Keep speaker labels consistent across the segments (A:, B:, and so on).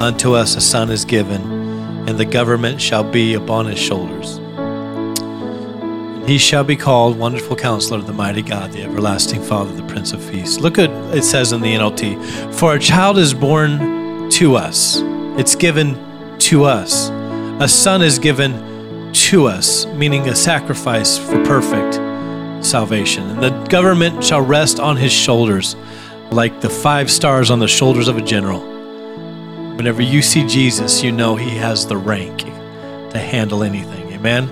A: unto us a son is given, and the government shall be upon his shoulders. He shall be called Wonderful Counselor, of the Mighty God, the Everlasting Father, the Prince of Peace. Look at it says in the NLT For a child is born to us, it's given to us. A son is given to us, meaning a sacrifice for perfect salvation. And the government shall rest on his shoulders like the five stars on the shoulders of a general. Whenever you see Jesus, you know he has the rank to handle anything. Amen.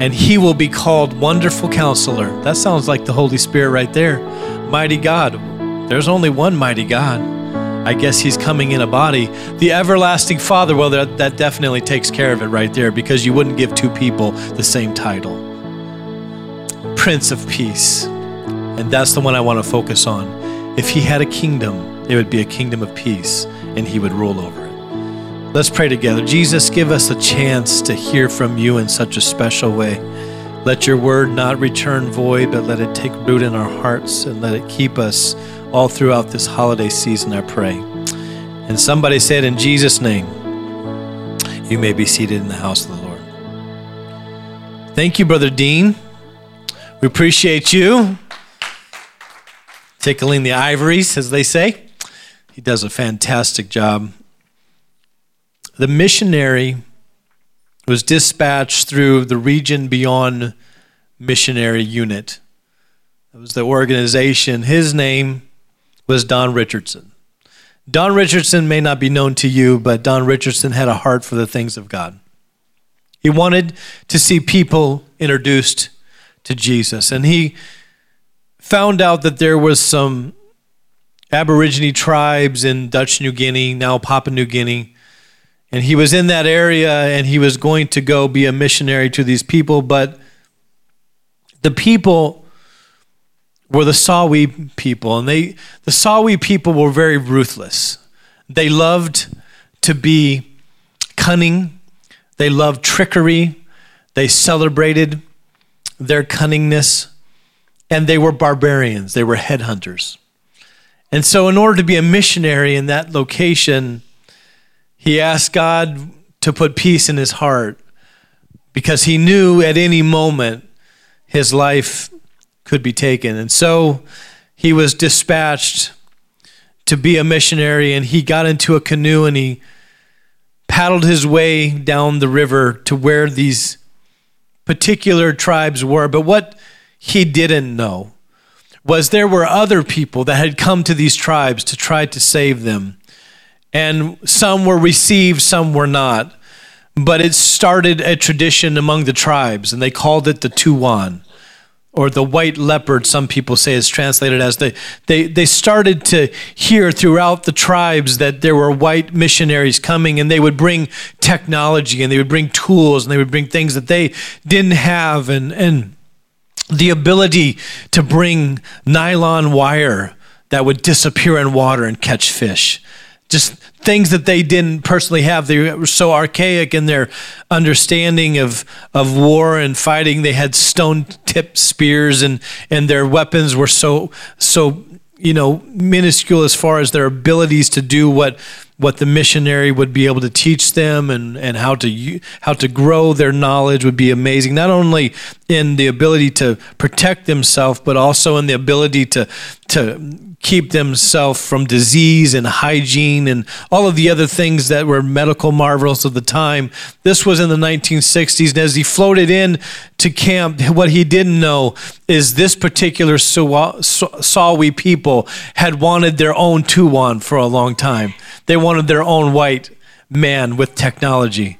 A: And he will be called Wonderful Counselor. That sounds like the Holy Spirit right there. Mighty God. There's only one mighty God. I guess he's coming in a body. The everlasting Father, well, that, that definitely takes care of it right there because you wouldn't give two people the same title. Prince of Peace. And that's the one I want to focus on. If he had a kingdom, it would be a kingdom of peace, and he would rule over it. Let's pray together. Jesus, give us a chance to hear from you in such a special way. Let your word not return void, but let it take root in our hearts and let it keep us all throughout this holiday season, I pray. And somebody said, In Jesus' name, you may be seated in the house of the Lord. Thank you, Brother Dean. We appreciate you tickling the ivories, as they say. He does a fantastic job. The missionary was dispatched through the Region Beyond Missionary Union. It was the organization. His name was Don Richardson. Don Richardson may not be known to you, but Don Richardson had a heart for the things of God. He wanted to see people introduced to Jesus, and he found out that there was some Aborigine tribes in Dutch New Guinea, now Papua New Guinea. And he was in that area and he was going to go be a missionary to these people, but the people were the Sawi people, and they the Sawi people were very ruthless. They loved to be cunning, they loved trickery, they celebrated their cunningness and they were barbarians, they were headhunters. And so, in order to be a missionary in that location, he asked God to put peace in his heart because he knew at any moment his life could be taken. And so, he was dispatched to be a missionary, and he got into a canoe and he paddled his way down the river to where these particular tribes were. But what he didn't know was there were other people that had come to these tribes to try to save them. And some were received, some were not. But it started a tradition among the tribes, and they called it the Tuan, or the white leopard, some people say is translated as. They, they, they started to hear throughout the tribes that there were white missionaries coming, and they would bring technology, and they would bring tools, and they would bring things that they didn't have. And, and the ability to bring nylon wire that would disappear in water and catch fish. Just things that they didn't personally have. They were so archaic in their understanding of, of war and fighting. They had stone tipped spears and, and their weapons were so, so, you know, minuscule as far as their abilities to do what what the missionary would be able to teach them and, and how to how to grow their knowledge would be amazing not only in the ability to protect themselves but also in the ability to to keep themselves from disease and hygiene and all of the other things that were medical marvels of the time. This was in the 1960s, and as he floated in to camp, what he didn't know is this particular Sawi people had wanted their own Tuan for a long time. They wanted their own white man with technology.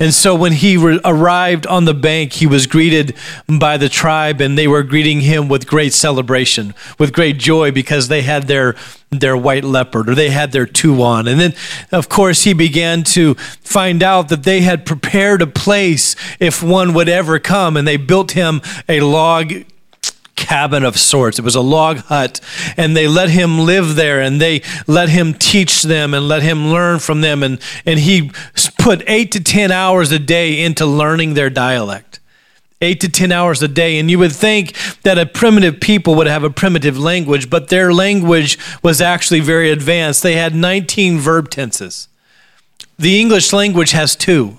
A: And so when he re- arrived on the bank, he was greeted by the tribe, and they were greeting him with great celebration, with great joy, because they had their their white leopard or they had their Tuan. And then, of course, he began to find out that they had prepared a place if one would ever come, and they built him a log cabin of sorts. It was a log hut, and they let him live there, and they let him teach them and let him learn from them. And, and he put eight to 10 hours a day into learning their dialect. Eight to 10 hours a day. And you would think that a primitive people would have a primitive language, but their language was actually very advanced. They had 19 verb tenses. The English language has two.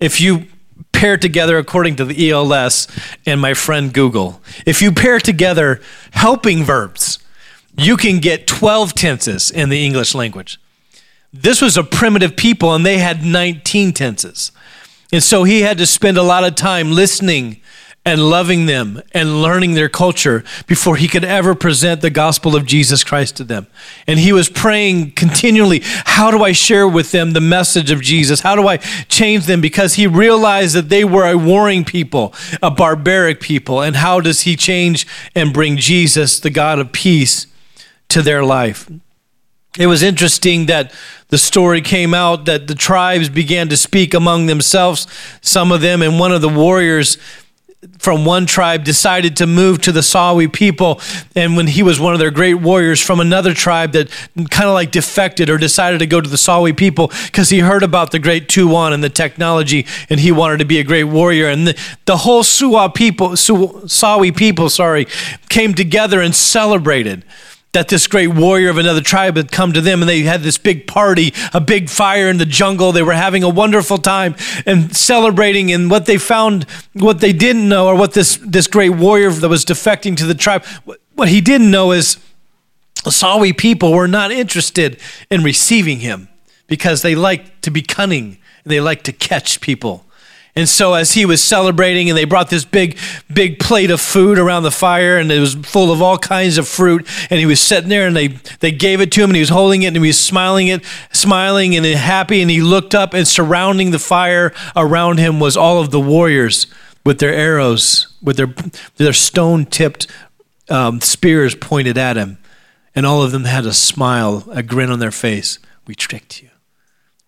A: If you pair together according to the ELS and my friend Google. If you pair together helping verbs, you can get 12 tenses in the English language. This was a primitive people and they had 19 tenses. And so he had to spend a lot of time listening and loving them and learning their culture before he could ever present the gospel of Jesus Christ to them. And he was praying continually, how do I share with them the message of Jesus? How do I change them? Because he realized that they were a warring people, a barbaric people. And how does he change and bring Jesus, the God of peace, to their life? It was interesting that the story came out that the tribes began to speak among themselves, some of them, and one of the warriors from one tribe decided to move to the Sawi people. And when he was one of their great warriors from another tribe that kind of like defected or decided to go to the Sawi people because he heard about the great Tuan and the technology and he wanted to be a great warrior. And the, the whole Suwa people, Sawi people, sorry, came together and celebrated that this great warrior of another tribe had come to them and they had this big party, a big fire in the jungle. They were having a wonderful time and celebrating. And what they found, what they didn't know, or what this, this great warrior that was defecting to the tribe, what he didn't know is the Sawi people were not interested in receiving him because they like to be cunning. They like to catch people. And so as he was celebrating and they brought this big, big plate of food around the fire and it was full of all kinds of fruit and he was sitting there and they, they gave it to him and he was holding it and he was smiling it, smiling and happy and he looked up and surrounding the fire around him was all of the warriors with their arrows, with their, their stone tipped um, spears pointed at him. And all of them had a smile, a grin on their face. We tricked you.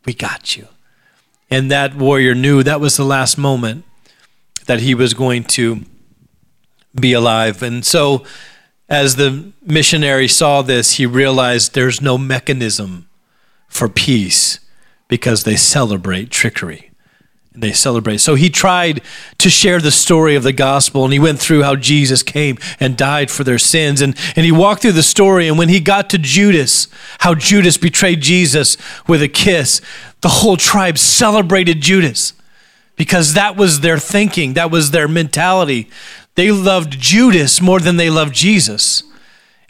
A: We got you. And that warrior knew that was the last moment that he was going to be alive. And so, as the missionary saw this, he realized there's no mechanism for peace because they celebrate trickery they celebrate. So he tried to share the story of the gospel and he went through how Jesus came and died for their sins. And, and he walked through the story. And when he got to Judas, how Judas betrayed Jesus with a kiss, the whole tribe celebrated Judas because that was their thinking, that was their mentality. They loved Judas more than they loved Jesus.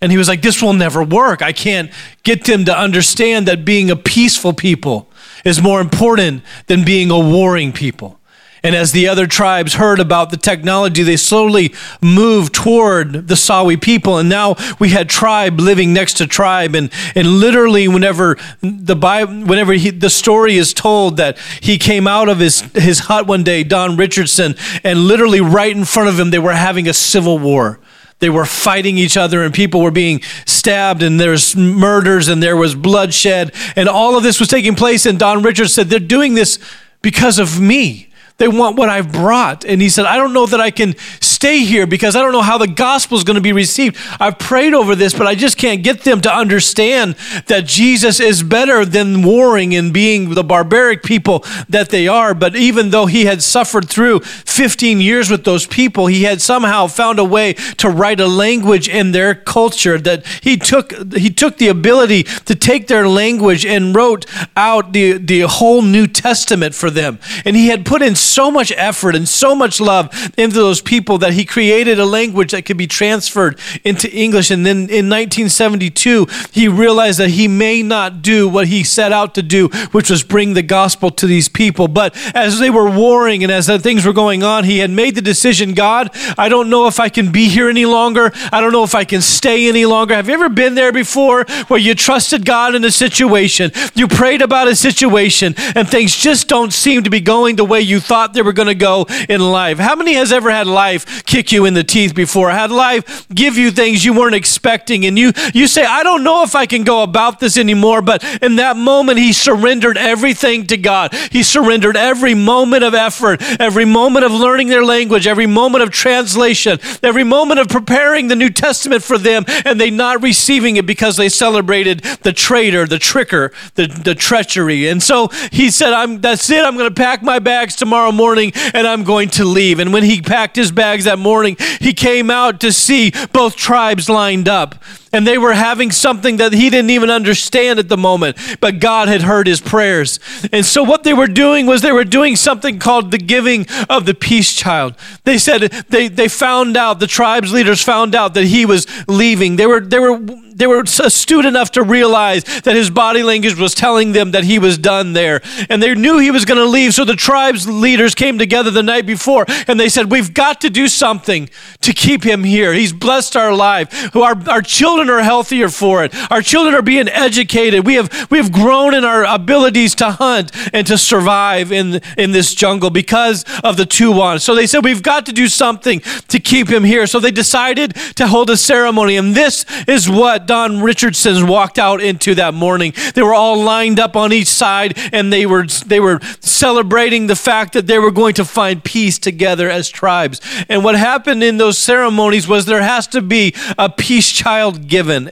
A: And he was like, This will never work. I can't get them to understand that being a peaceful people is more important than being a warring people. And as the other tribes heard about the technology, they slowly moved toward the Sawi people. And now we had tribe living next to tribe. And, and literally, whenever the Bible, whenever he, the story is told that he came out of his, his hut one day, Don Richardson, and literally right in front of him, they were having a civil war. They were fighting each other and people were being stabbed and there's murders and there was bloodshed and all of this was taking place. And Don Richards said, They're doing this because of me. They want what I've brought. And he said, I don't know that I can stay here because I don't know how the gospel is going to be received. I've prayed over this, but I just can't get them to understand that Jesus is better than warring and being the barbaric people that they are. But even though he had suffered through 15 years with those people, he had somehow found a way to write a language in their culture that he took he took the ability to take their language and wrote out the, the whole New Testament for them. And he had put in so much effort and so much love into those people that he created a language that could be transferred into English. And then in 1972, he realized that he may not do what he set out to do, which was bring the gospel to these people. But as they were warring and as things were going on, he had made the decision God, I don't know if I can be here any longer. I don't know if I can stay any longer. Have you ever been there before where you trusted God in a situation? You prayed about a situation and things just don't seem to be going the way you thought they were going to go in life. How many has ever had life kick you in the teeth before? Had life give you things you weren't expecting and you you say I don't know if I can go about this anymore, but in that moment he surrendered everything to God. He surrendered every moment of effort, every moment of learning their language, every moment of translation, every moment of preparing the New Testament for them and they not receiving it because they celebrated the traitor, the tricker, the, the treachery. And so he said, I'm that's it. I'm going to pack my bags tomorrow morning and I'm going to leave. And when he packed his bags that morning, he came out to see both tribes lined up and they were having something that he didn't even understand at the moment, but God had heard his prayers. And so what they were doing was they were doing something called the giving of the peace child. They said they, they found out, the tribes leaders found out that he was leaving. They were, they were, they were astute enough to realize that his body language was telling them that he was done there. And they knew he was going to leave. So the tribes leaders came together the night before and they said, We've got to do something to keep him here. He's blessed our life. Our, our children children are healthier for it. Our children are being educated. We have, we have grown in our abilities to hunt and to survive in, in this jungle because of the Tuan. So they said, we've got to do something to keep him here. So they decided to hold a ceremony. And this is what Don Richardson walked out into that morning. They were all lined up on each side and they were, they were celebrating the fact that they were going to find peace together as tribes. And what happened in those ceremonies was there has to be a peace child given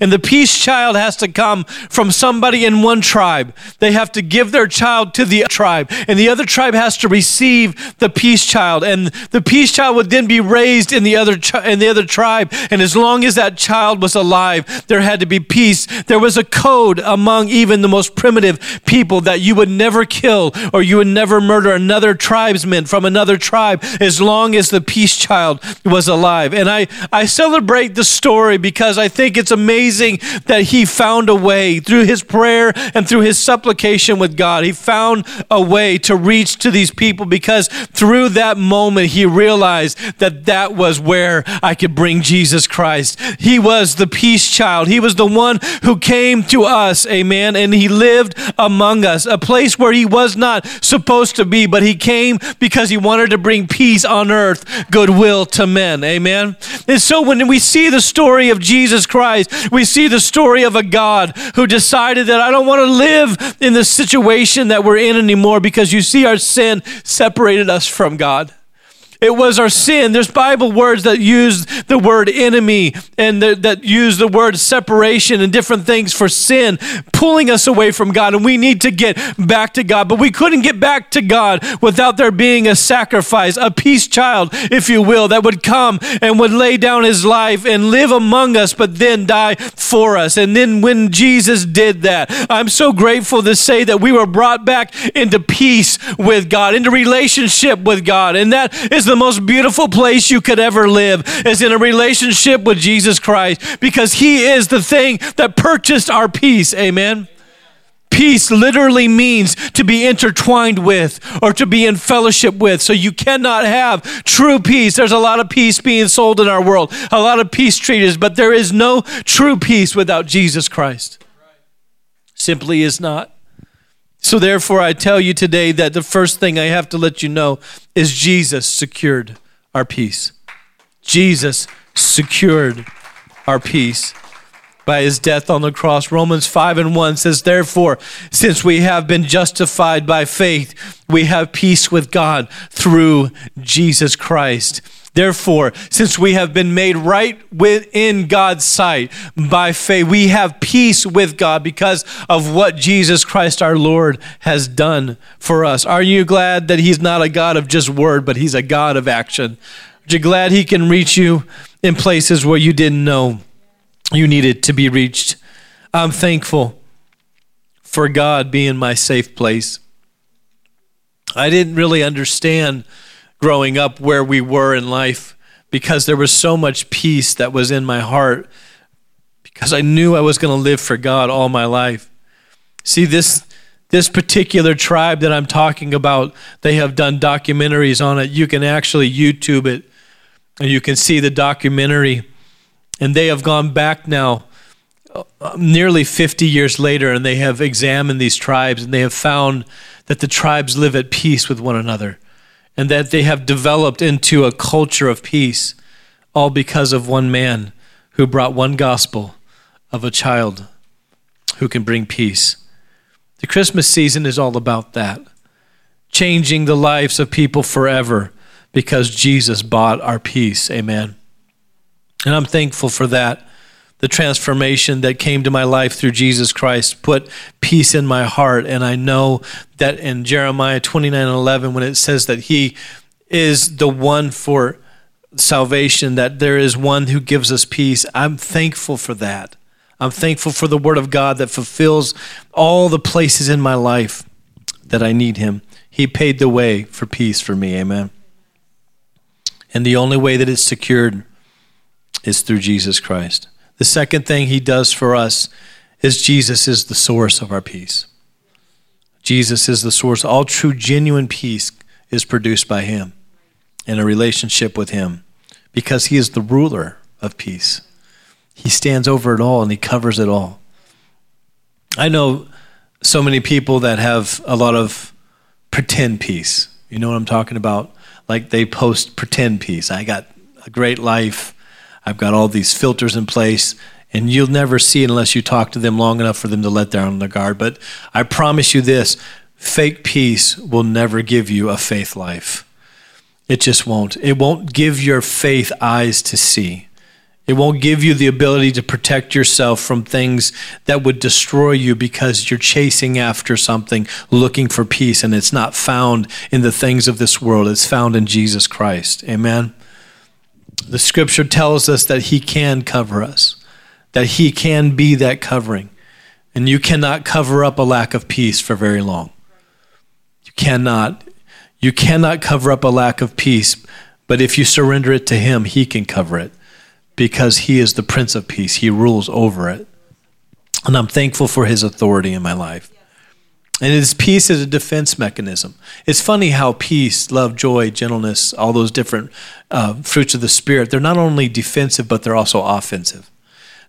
A: and the peace child has to come from somebody in one tribe. They have to give their child to the tribe, and the other tribe has to receive the peace child. And the peace child would then be raised in the other in the other tribe. And as long as that child was alive, there had to be peace. There was a code among even the most primitive people that you would never kill or you would never murder another tribesman from another tribe as long as the peace child was alive. And I I celebrate the story because I think it's amazing amazing that he found a way through his prayer and through his supplication with God. He found a way to reach to these people because through that moment he realized that that was where I could bring Jesus Christ. He was the peace child. He was the one who came to us, amen, and he lived among us, a place where he was not supposed to be, but he came because he wanted to bring peace on earth, goodwill to men, amen. And so when we see the story of Jesus Christ, we see the story of a God who decided that I don't want to live in the situation that we're in anymore because you see, our sin separated us from God. It was our sin. There's Bible words that use the word enemy and the, that use the word separation and different things for sin, pulling us away from God. And we need to get back to God. But we couldn't get back to God without there being a sacrifice, a peace child, if you will, that would come and would lay down his life and live among us, but then die for us. And then when Jesus did that, I'm so grateful to say that we were brought back into peace with God, into relationship with God. And that is the the most beautiful place you could ever live is in a relationship with Jesus Christ because he is the thing that purchased our peace. Amen. Peace literally means to be intertwined with or to be in fellowship with. So you cannot have true peace. There's a lot of peace being sold in our world, a lot of peace treaties, but there is no true peace without Jesus Christ. Simply is not. So, therefore, I tell you today that the first thing I have to let you know is Jesus secured our peace. Jesus secured our peace by his death on the cross. Romans 5 and 1 says, Therefore, since we have been justified by faith, we have peace with God through Jesus Christ. Therefore, since we have been made right within God's sight by faith, we have peace with God because of what Jesus Christ our Lord has done for us. Are you glad that He's not a God of just word, but He's a God of action? Are you glad He can reach you in places where you didn't know you needed to be reached? I'm thankful for God being my safe place. I didn't really understand growing up where we were in life because there was so much peace that was in my heart because I knew I was going to live for God all my life. See, this, this particular tribe that I'm talking about, they have done documentaries on it. You can actually YouTube it and you can see the documentary. And they have gone back now uh, nearly 50 years later and they have examined these tribes and they have found that the tribes live at peace with one another and that they have developed into a culture of peace, all because of one man who brought one gospel of a child who can bring peace. The Christmas season is all about that changing the lives of people forever because Jesus bought our peace. Amen. And I'm thankful for that. The transformation that came to my life through Jesus Christ put peace in my heart. And I know that in Jeremiah 29 and 11, when it says that He is the one for salvation, that there is one who gives us peace, I'm thankful for that. I'm thankful for the Word of God that fulfills all the places in my life that I need Him. He paid the way for peace for me. Amen. And the only way that it's secured is through Jesus Christ. The second thing He does for us is Jesus is the source of our peace. Jesus is the source. All true, genuine peace is produced by Him in a relationship with Him because He is the ruler of peace. He stands over it all and he covers it all. I know so many people that have a lot of pretend peace. You know what I'm talking about? Like they post pretend peace. I got a great life. I've got all these filters in place, and you'll never see unless you talk to them long enough for them to let down their guard. But I promise you this fake peace will never give you a faith life. It just won't. It won't give your faith eyes to see. It won't give you the ability to protect yourself from things that would destroy you because you're chasing after something, looking for peace, and it's not found in the things of this world. It's found in Jesus Christ. Amen. The scripture tells us that He can cover us, that He can be that covering. And you cannot cover up a lack of peace for very long. You cannot. You cannot cover up a lack of peace, but if you surrender it to Him, He can cover it because He is the Prince of Peace. He rules over it. And I'm thankful for His authority in my life. And His peace is a defense mechanism. It's funny how peace, love, joy, gentleness, all those different uh, fruits of the Spirit, they're not only defensive, but they're also offensive.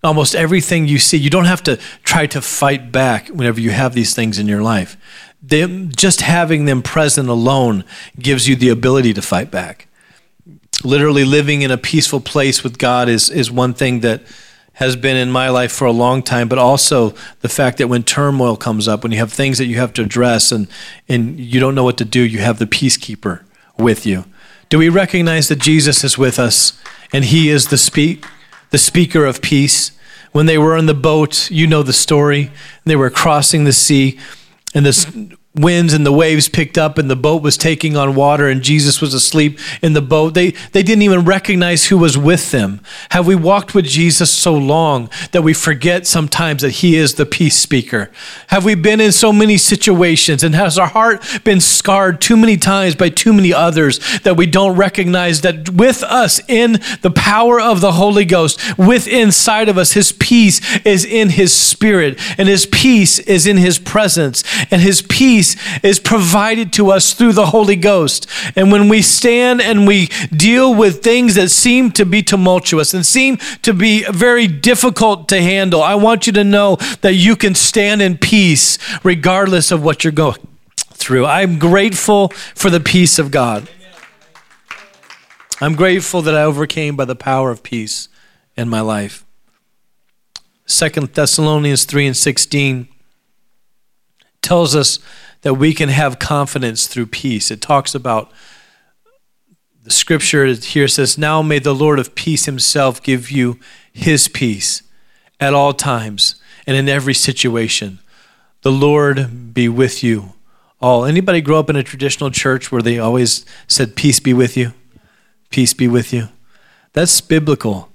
A: Almost everything you see, you don't have to try to fight back whenever you have these things in your life. Them, just having them present alone gives you the ability to fight back literally living in a peaceful place with God is, is one thing that has been in my life for a long time, but also the fact that when turmoil comes up, when you have things that you have to address and, and you don't know what to do, you have the peacekeeper with you. Do we recognize that Jesus is with us and he is the, speak, the speaker of peace? When they were in the boat, you know the story, they were crossing the sea, and this winds and the waves picked up and the boat was taking on water and Jesus was asleep in the boat. They, they didn't even recognize who was with them. Have we walked with Jesus so long that we forget sometimes that he is the peace speaker? Have we been in so many situations and has our heart been scarred too many times by too many others that we don't recognize that with us in the power of the Holy Ghost, with inside of us, his peace is in his spirit and his peace is in his presence and his peace peace is provided to us through the Holy Ghost. And when we stand and we deal with things that seem to be tumultuous and seem to be very difficult to handle, I want you to know that you can stand in peace regardless of what you're going through. I'm grateful for the peace of God. I'm grateful that I overcame by the power of peace in my life. Second Thessalonians 3 and 16 tells us that we can have confidence through peace. It talks about the scripture here says, Now may the Lord of peace himself give you his peace at all times and in every situation. The Lord be with you all. Anybody grow up in a traditional church where they always said, Peace be with you? Peace be with you. That's biblical.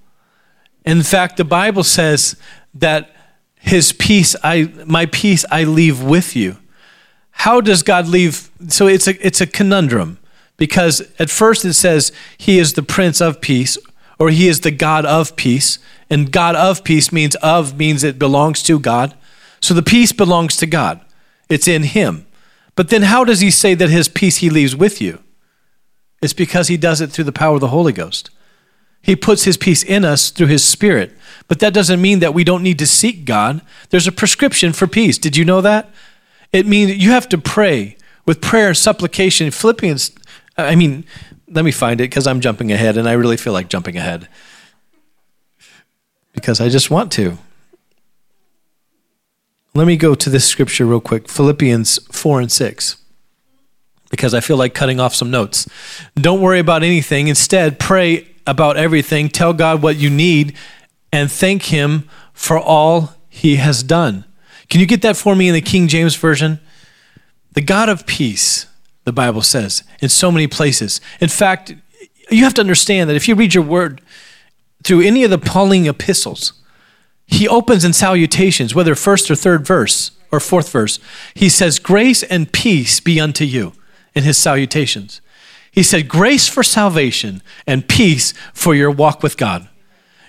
A: In fact, the Bible says that his peace I my peace I leave with you. How does God leave? So it's a, it's a conundrum Because at first it says he is the prince of peace or he is the God of peace. And God of peace means of means it belongs to God. So the peace belongs to God. It's in him. But then how does he say that his peace he leaves with you? It's because he does it through the power of the Holy Ghost. He puts his peace in us through his spirit. But that doesn't mean that we don't need to seek God. There's a prescription for peace. Did you know that? It means you have to pray with prayer and supplication. Philippians, I mean, let me find it because I'm jumping ahead and I really feel like jumping ahead because I just want to. Let me go to this scripture real quick Philippians 4 and 6 because I feel like cutting off some notes. Don't worry about anything. Instead, pray about everything. Tell God what you need and thank Him for all He has done. Can you get that for me in the King James Version? The God of peace, the Bible says, in so many places. In fact, you have to understand that if you read your word through any of the Pauline epistles, he opens in salutations, whether first or third verse or fourth verse. He says, Grace and peace be unto you in his salutations. He said, Grace for salvation and peace for your walk with God.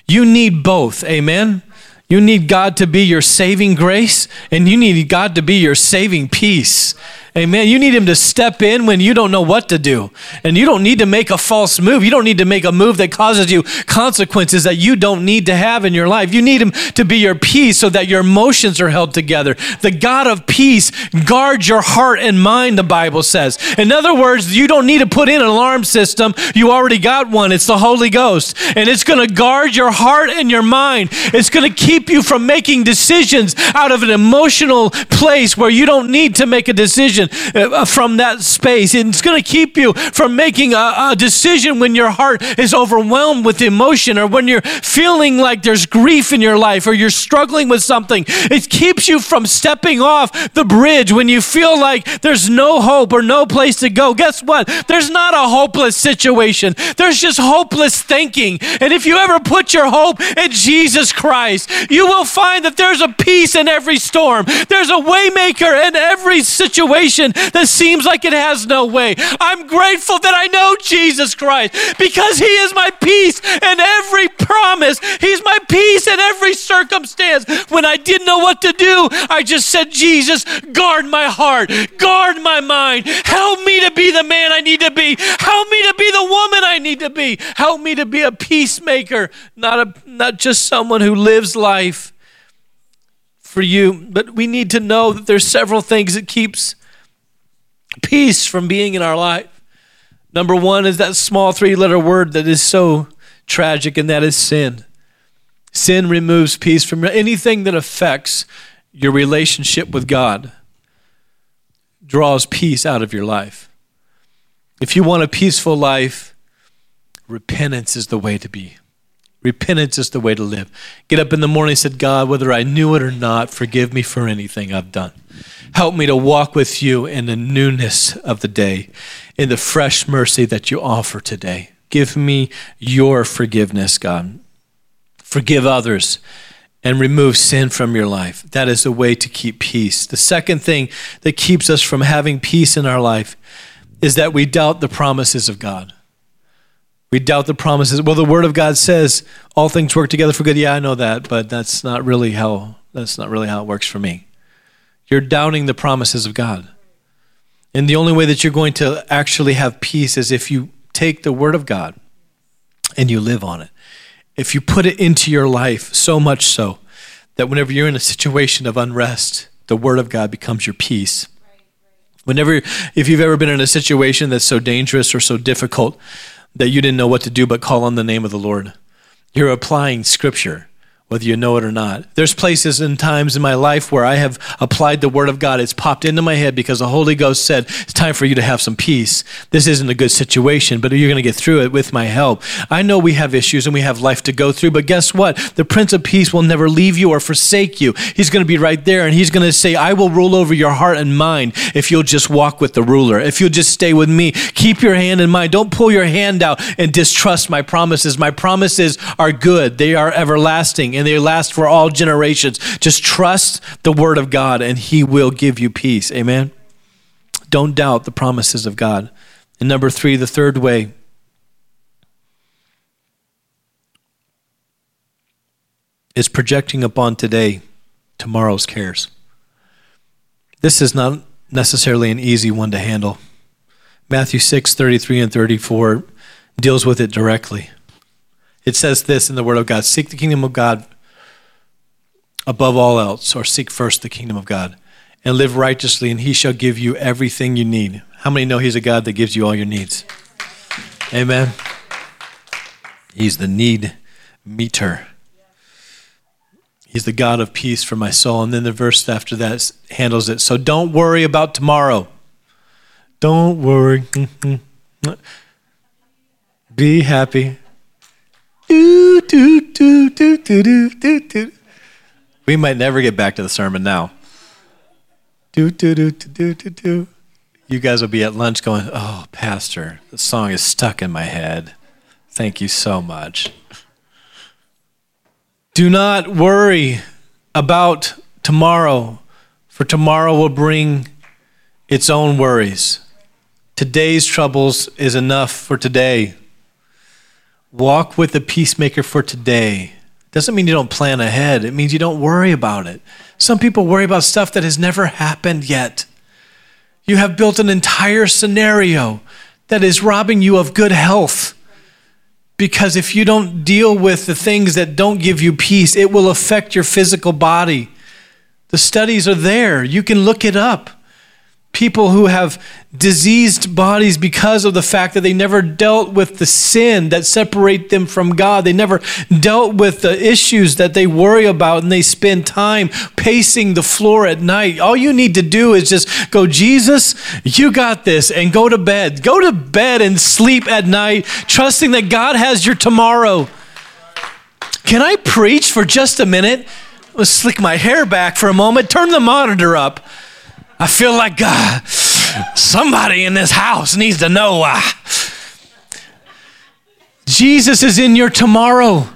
A: You need both. Amen. You need God to be your saving grace, and you need God to be your saving peace. Amen. You need him to step in when you don't know what to do. And you don't need to make a false move. You don't need to make a move that causes you consequences that you don't need to have in your life. You need him to be your peace so that your emotions are held together. The God of peace guards your heart and mind, the Bible says. In other words, you don't need to put in an alarm system. You already got one. It's the Holy Ghost. And it's going to guard your heart and your mind. It's going to keep you from making decisions out of an emotional place where you don't need to make a decision decision uh, from that space. It's going to keep you from making a, a decision when your heart is overwhelmed with emotion or when you're feeling like there's grief in your life or you're struggling with something. It keeps you from stepping off the bridge when you feel like there's no hope or no place to go. Guess what? There's not a hopeless situation. There's just hopeless thinking. And if you ever put your hope in Jesus Christ, you will find that there's a peace in every storm. There's a waymaker in every situation situation that seems like it has no way. I'm grateful that I know Jesus Christ because He is my peace in every promise. He's my peace in every circumstance. When I didn't know what to do, I just said, Jesus, guard my heart, guard my mind. Help me to be the man I need to be. Help me to be the woman I need to be. Help me to be a peacemaker, not, a, not just someone who lives life for you. But we need to know that there's several things that keeps peace from being in our life. Number one is that small three letter word that is so tragic, and that is sin. Sin removes peace from anything that affects your relationship with God, draws peace out of your life. If you want a peaceful life, repentance is the way to be. Repentance is the way to live. Get up in the morning and said, God, whether I knew it or not, forgive me for anything I've done. Help me to walk with you in the newness of the day, in the fresh mercy that you offer today. Give me your forgiveness, God. Forgive others and remove sin from your life. That is a way to keep peace. The second thing that keeps us from having peace in our life is that we doubt the promises of God. We doubt the promises. Well, the word of God says all things work together for good. Yeah, I know that, but that's not really how that's not really how it works for me. You're doubting the promises of God. And the only way that you're going to actually have peace is if you take the Word of God and you live on it. If you put it into your life so much so that whenever you're in a situation of unrest, the Word of God becomes your peace. Whenever, if you've ever been in a situation that's so dangerous or so difficult that you didn't know what to do but call on the name of the Lord, you're applying Scripture whether you know it or not. There's places and times in my life where I have applied the Word of God. It's popped into my head because the Holy Ghost said, It's time for you to have some peace. This isn't a good situation, but you're going to get through it with my help. I know we have issues and we have life to go through, but guess what? The Prince of Peace will never leave you or forsake you. He's going to be right there and He's going to say, I will rule over your heart and mind if you'll just walk with the ruler, if you'll just stay with me. Keep your hand in mine. Don't pull your hand out and distrust my promises. My promises are good, they are everlasting and they last for all generations. Just trust the word of God and he will give you peace. Amen. Don't doubt the promises of God And number three, the third way is projecting upon today tomorrow's cares. This is not necessarily an easy one to handle. Matthew 6, 33 and 34 deals with it directly. It says this in the Word of God Seek the kingdom of God above all else, or seek first the kingdom of God, and live righteously, and he shall give you everything you need. How many know he's a God that gives you all your needs? Amen. He's the need meter. He's the God of peace for my soul. And then the verse after that handles it. So don't worry about tomorrow. Don't worry. Mm-hmm. Be happy. Do, do, do, do, do, do, do, do. We might never get back to the sermon now. Do, do, do, do, do, do. You guys will be at lunch going, Oh, Pastor, the song is stuck in my head. Thank you so much. Do not worry about tomorrow, for tomorrow will bring its own worries. Today's troubles is enough for today. Walk with the peacemaker for today. Doesn't mean you don't plan ahead, it means you don't worry about it. Some people worry about stuff that has never happened yet. You have built an entire scenario that is robbing you of good health because if you don't deal with the things that don't give you peace, it will affect your physical body. The studies are there. You can look it up people who have diseased bodies because of the fact that they never dealt with the sin that separate them from God. They never dealt with the issues that they worry about and they spend time pacing the floor at night. All you need to do is just go, Jesus, you got this and go to bed. Go to bed and sleep at night, trusting that God has your tomorrow. Can I preach for just a minute? Let's slick my hair back for a moment. Turn the monitor up. I feel like God, somebody in this house needs to know why. Jesus is in your tomorrow.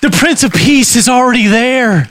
A: The Prince of Peace is already there.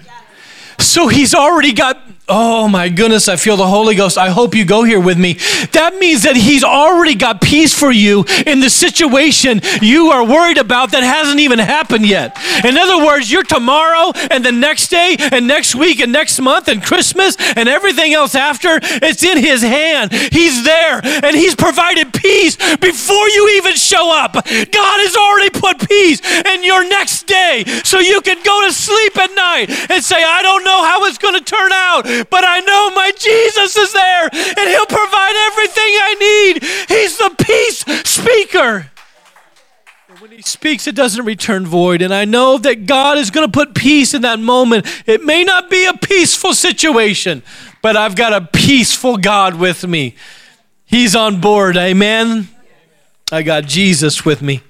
A: So he's already got Oh my goodness, I feel the Holy Ghost. I hope you go here with me. That means that He's already got peace for you in the situation you are worried about that hasn't even happened yet. In other words, your tomorrow and the next day and next week and next month and Christmas and everything else after, it's in His hand. He's there and He's provided peace before you even show up. God has already put peace in your next day so you can go to sleep at night and say, I don't know how it's going to turn out but I know my Jesus is there and He'll provide everything I need. He's the peace speaker. when he speaks, it doesn't return void. And I know that God is going to put peace in that moment. It may not be a peaceful situation, but I've got a peaceful God with me. He's on board. Amen. I got Jesus with me.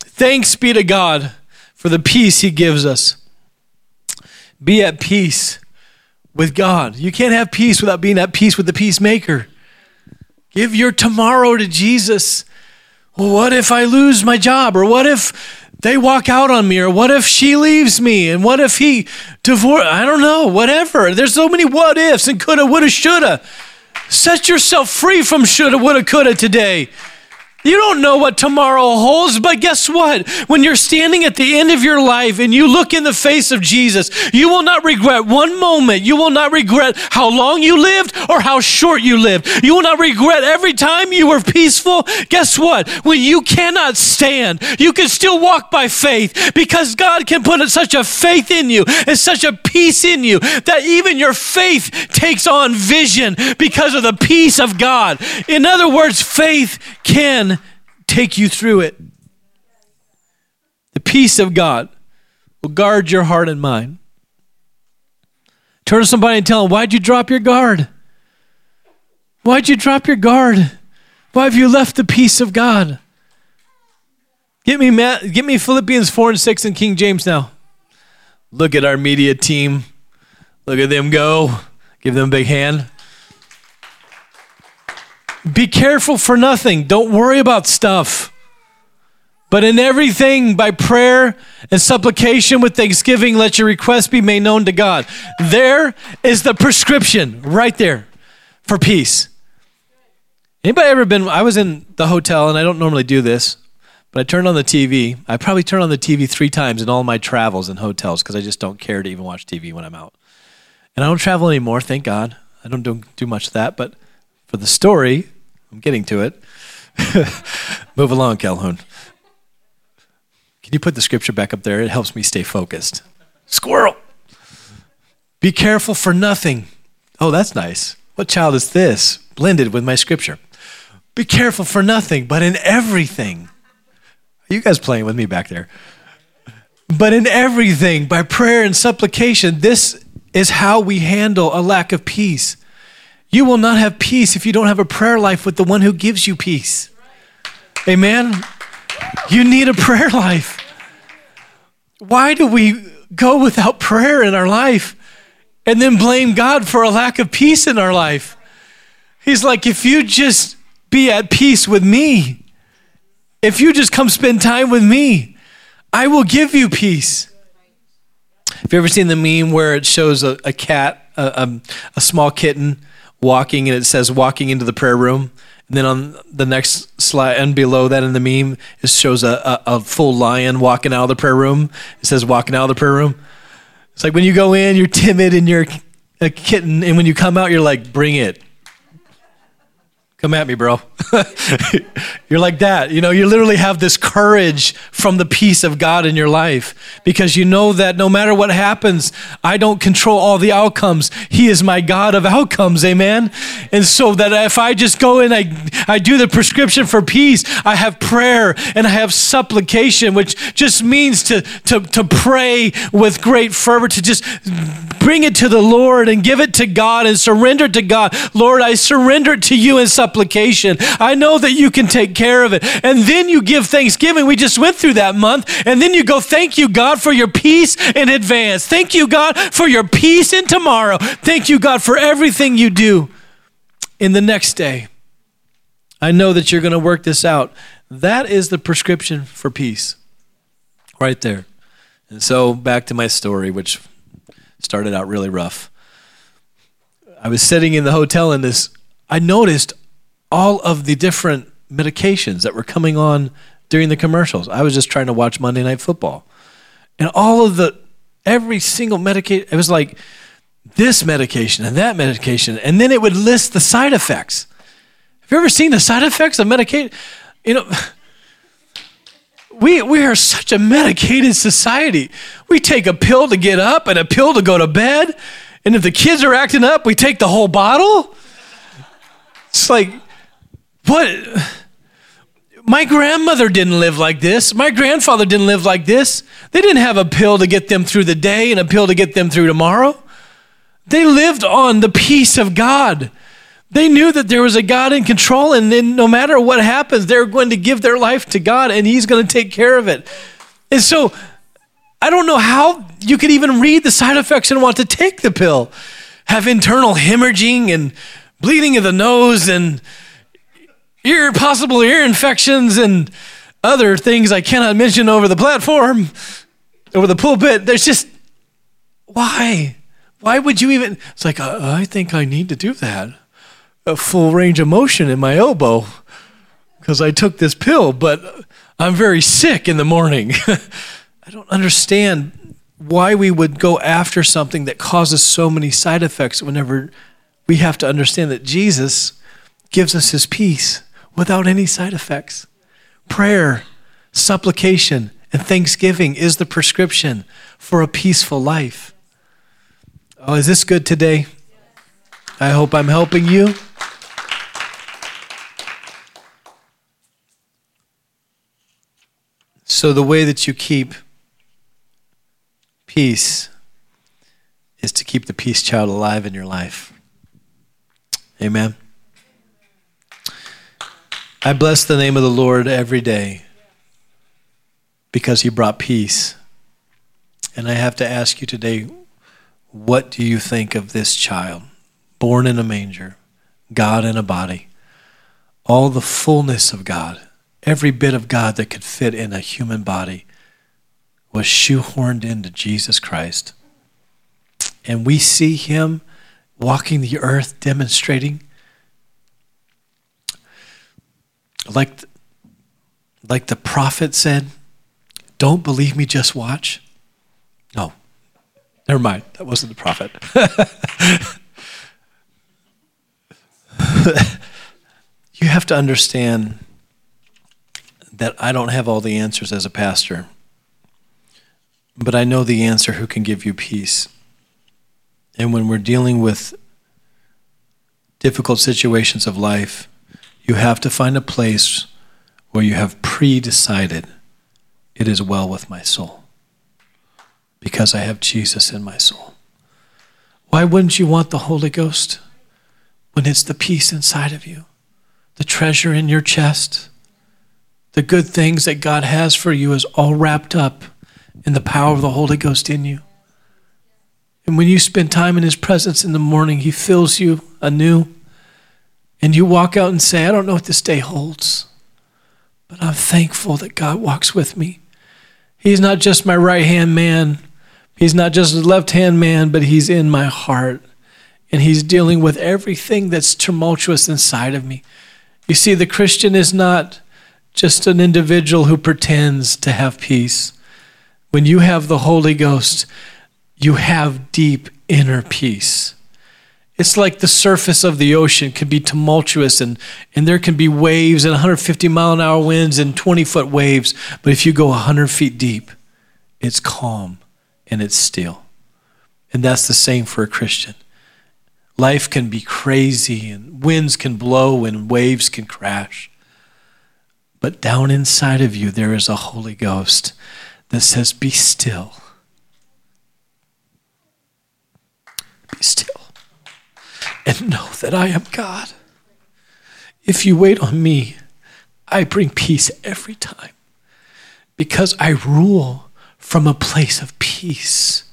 A: Thanks be to God for the peace He gives us. Be at peace with God. You can't have peace without being at peace with the peacemaker. Give your tomorrow to Jesus. Well, what if I lose my job? Or what if they walk out on me? Or what if she leaves me? And what if he divorce? I don't know, whatever. There's so many what ifs and coulda, woulda, shoulda. Set yourself free from shoulda, woulda, coulda today. You don't know what tomorrow holds, but guess what? When you're standing at the end of your life and you look in the face of Jesus, you will not regret one moment. You will not regret how long you lived or how short you lived. You will not regret every time you were peaceful. Guess what? When you cannot stand, you can still walk by faith because God can put such a faith in you and such a peace in you that even your faith takes on vision because of the peace of God. In other words, faith can take you through it. The peace of God will guard your heart and mind. Turn to somebody and tell them, Why'd you drop your guard? Why'd you drop your guard? Why have you left the peace of God? Get me, Matt, get me Philippians 4 and 6 in King James now. Look at our media team. Look at them go. Give them a big hand. Be careful for nothing. Don't worry about stuff. But in everything, by prayer and supplication with thanksgiving, let your requests be made known to God. There is the prescription right there for peace. Anybody ever been? I was in the hotel, and I don't normally do this, but I turned on the TV. I probably turn on the TV three times in all my travels in hotels because I just don't care to even watch TV when I'm out. And I don't travel anymore, thank God. I don't do, do much of that, but for the story, I'm getting to it. Move along, Calhoun. Can you put the scripture back up there? It helps me stay focused. Squirrel. Be careful for nothing. Oh, that's nice. What child is this? Blended with my scripture. Be careful for nothing, but in everything. Are you guys playing with me back there? But in everything, by prayer and supplication, this is how we handle a lack of peace. You will not have peace if you don't have a prayer life with the one who gives you peace. Amen. You need a prayer life. Why do we go without prayer in our life and then blame God for a lack of peace in our life? He's like, if you just be at peace with me, if you just come spend time with me, I will give you peace. Have you ever seen the meme where it shows a, a cat, a, a, a small kitten, walking and it says walking into the prayer room? And then on the next slide and below that in the meme, it shows a, a, a, full lion walking out of the prayer room. It says walking out of the prayer room. It's like when you go in, you're timid and you're a kitten, and when you come out, you're like, bring it. Come at me, bro. You're like that. You know, you literally have this courage from the peace of God in your life because you know that no matter what happens, I don't control all the outcomes. He is my God of outcomes. Amen. And so that if I just go in, I, I do the prescription for peace, I have prayer and I have supplication, which just means to, to, to pray with great fervor, to just bring it to the Lord and give it to God and surrender to God. Lord, I surrender to you in supplication supplication. I know that you can take care of it. And then you give thanksgiving. We just went through that month. And then you go, Thank you, God, for your peace in advance. Thank you, God, for your peace in tomorrow. Thank you, God, for everything you do in the next day. I know that you're going to work this out. That is the prescription for peace, right there. And so, back to my story, which started out really rough. I was sitting in the hotel in this, I noticed all of the different medications that were coming on during the commercials. I was just trying to watch Monday Night Football. And all of the, every single medication, it was like this medication and that medication. And then it would list the side effects. Have you ever seen the side effects of medication? You know, we, we are such a medicated society. We take a pill to get up and a pill to go to bed. And if the kids are acting up, we take the whole bottle. It's like, what? My grandmother didn't live like this. My grandfather didn't live like this. They didn't have a pill to get them through the day and a pill to get them through tomorrow. They lived on the peace of God. They knew that there was a God in control, and then no matter what happens, they're going to give their life to God, and He's going to take care of it. And so, I don't know how you could even read the side effects and want to take the pill. Have internal hemorrhaging and bleeding of the nose and ear possible ear infections and other things I cannot mention over the platform, over the pulpit. There's just why? Why would you even? It's like I, I think I need to do that. A full range of motion in my elbow because I took this pill, but I'm very sick in the morning. I don't understand why we would go after something that causes so many side effects whenever we have to understand that Jesus gives us his peace without any side effects. Prayer, supplication, and thanksgiving is the prescription for a peaceful life. Oh, is this good today? I hope I'm helping you. So, the way that you keep peace is to keep the peace child alive in your life. Amen. I bless the name of the Lord every day because he brought peace. And I have to ask you today what do you think of this child, born in a manger, God in a body, all the fullness of God, every bit of God that could fit in a human body was shoehorned into Jesus Christ. And we see him walking the earth demonstrating like, like the prophet said, don't believe me, just watch. No, never mind. That wasn't the prophet. you have to understand that I don't have all the answers as a pastor, but I know the answer who can give you peace. And when we're dealing with difficult situations of life, you have to find a place where you have pre decided it is well with my soul because I have Jesus in my soul. Why wouldn't you want the Holy Ghost when it's the peace inside of you, the treasure in your chest? The good things that God has for you is all wrapped up in the power of the Holy Ghost in you. And when you spend time in His presence in the morning, He fills you anew. And you walk out and say, I don't know what this day holds, but I'm thankful that God walks with me. He's not just my right hand man, He's not just a left hand man, but He's in my heart. And He's dealing with everything that's tumultuous inside of me. You see, the Christian is not just an individual who pretends to have peace. When you have the Holy Ghost, you have deep inner peace. It's like the surface of the ocean can be tumultuous and, and there can be waves and 150 mile an hour winds and 20 foot waves. But if you go 100 feet deep, it's calm and it's still. And that's the same for a Christian. Life can be crazy and winds can blow and waves can crash. But down inside of you, there is a Holy Ghost that says, Be still. Be still. And know that I am God. If you wait on me, I bring peace every time because I rule from a place of peace.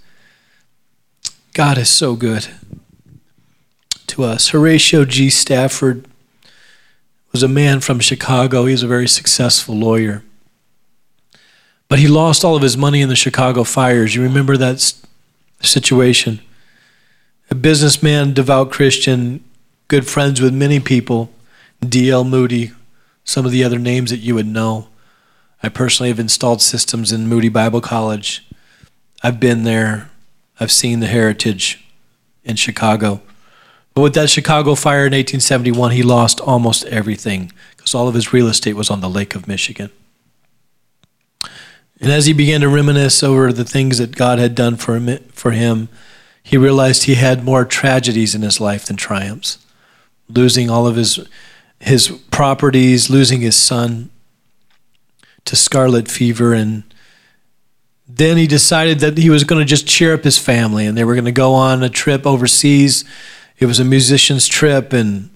A: God is so good to us. Horatio G. Spafford was a man from Chicago. He was a very successful lawyer. But he lost all of his money in the Chicago fires. You remember that situation? A businessman, devout Christian, good friends with many people, D.L. Moody, some of the other names that you would know. I personally have installed systems in Moody Bible College. I've been there, I've seen the heritage in Chicago. But with that Chicago fire in 1871, he lost almost everything because all of his real estate was on the Lake of Michigan. And as he began to reminisce over the things that God had done for him, for him, he realized he had more tragedies in his life than triumphs. Losing all of his his properties, losing his son to scarlet fever and then he decided that he was going to just cheer up his family and they were going to go on a trip overseas it was a musician's trip, and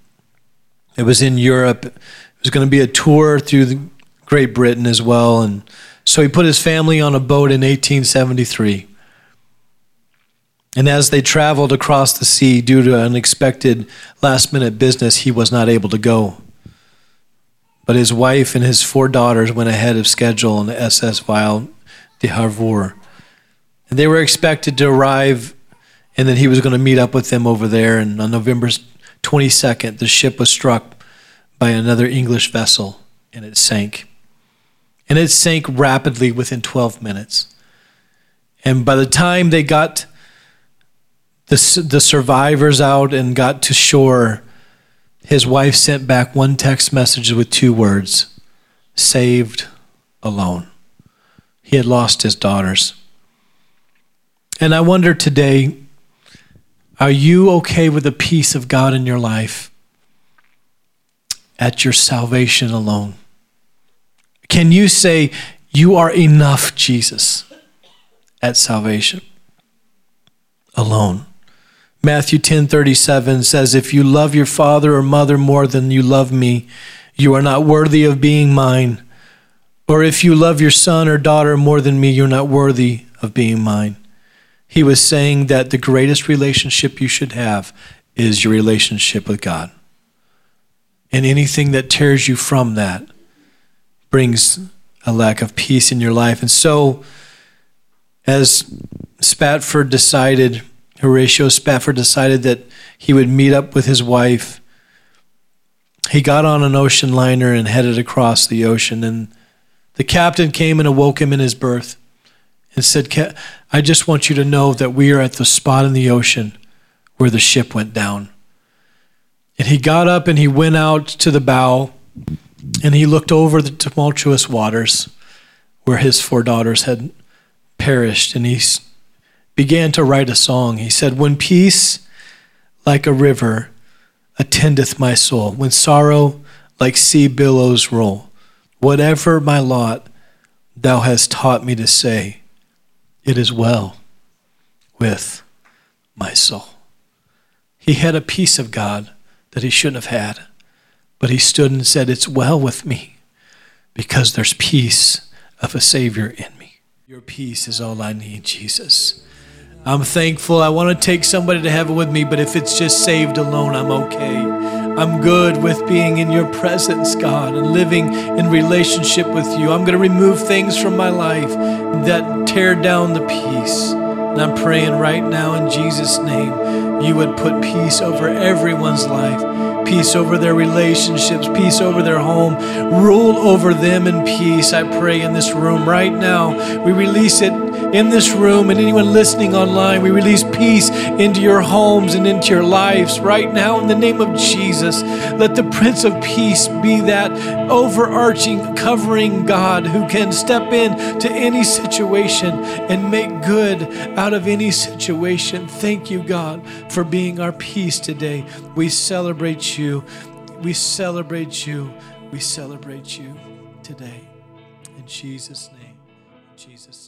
A: it was in Europe. It was going to be a tour through Great Britain as well. And so he put his family on a boat in 1873. And as they traveled across the sea due to unexpected last minute business, he was not able to go. But his wife and his four daughters went ahead of schedule on the SS Ville du Havre. And they were expected to arrive and then he was going to meet up with them over there. And on November 22nd, the ship was struck by another English vessel and it sank. And it sank rapidly within 12 minutes. And by the time they got the, the survivors out and got to shore, his wife sent back one text message with two words saved alone. He had lost his daughters. And I wonder today are you okay with the peace of God in your life at your salvation alone? Can you say, You are enough, Jesus, at salvation alone? Matthew 10:37 says if you love your father or mother more than you love me you are not worthy of being mine or if you love your son or daughter more than me you're not worthy of being mine he was saying that the greatest relationship you should have is your relationship with God. And anything that tears you from that brings a lack of peace in your life. And so, as Spafford decided, Horatio Spafford decided that he would meet up with his wife. he got on an ocean liner and headed across the ocean. And the captain came and awoke him in his berth and said, I just want you to know that we are at the spot in the ocean where the ship went down. And he got up and he went out to the bow and he looked over the tumultuous waters where his four daughters had perished. And he began to write a song. He said, When peace like a river attendeth my soul, when sorrow like sea billows roll, whatever my lot, thou hast taught me to say, It is well with my soul. He had a peace of God that he shouldn't have had, but he stood and said, It's well with me because there's peace of a Savior in me. Your peace is all I need, Jesus. I'm thankful. I want to take somebody to heaven with me, but if it's just saved alone, I'm okay. I'm good with being in your presence, God, and living in relationship with you. I'm going to remove things from my life that tear down the peace. And I'm praying right now in Jesus' name, you would put peace over everyone's life peace over their relationships, peace over their home. Rule over them in peace, I pray, in this room right now. We release it in this room and anyone listening online. We release peace into your homes and into your lives right now in the name of Jesus. Let the Prince of Peace be that overarching, covering God who can step in to any situation and make good out of any situation. Thank you, God, for being our peace today. We celebrate you. We celebrate you. We celebrate you today. In Jesus' name. In Jesus'.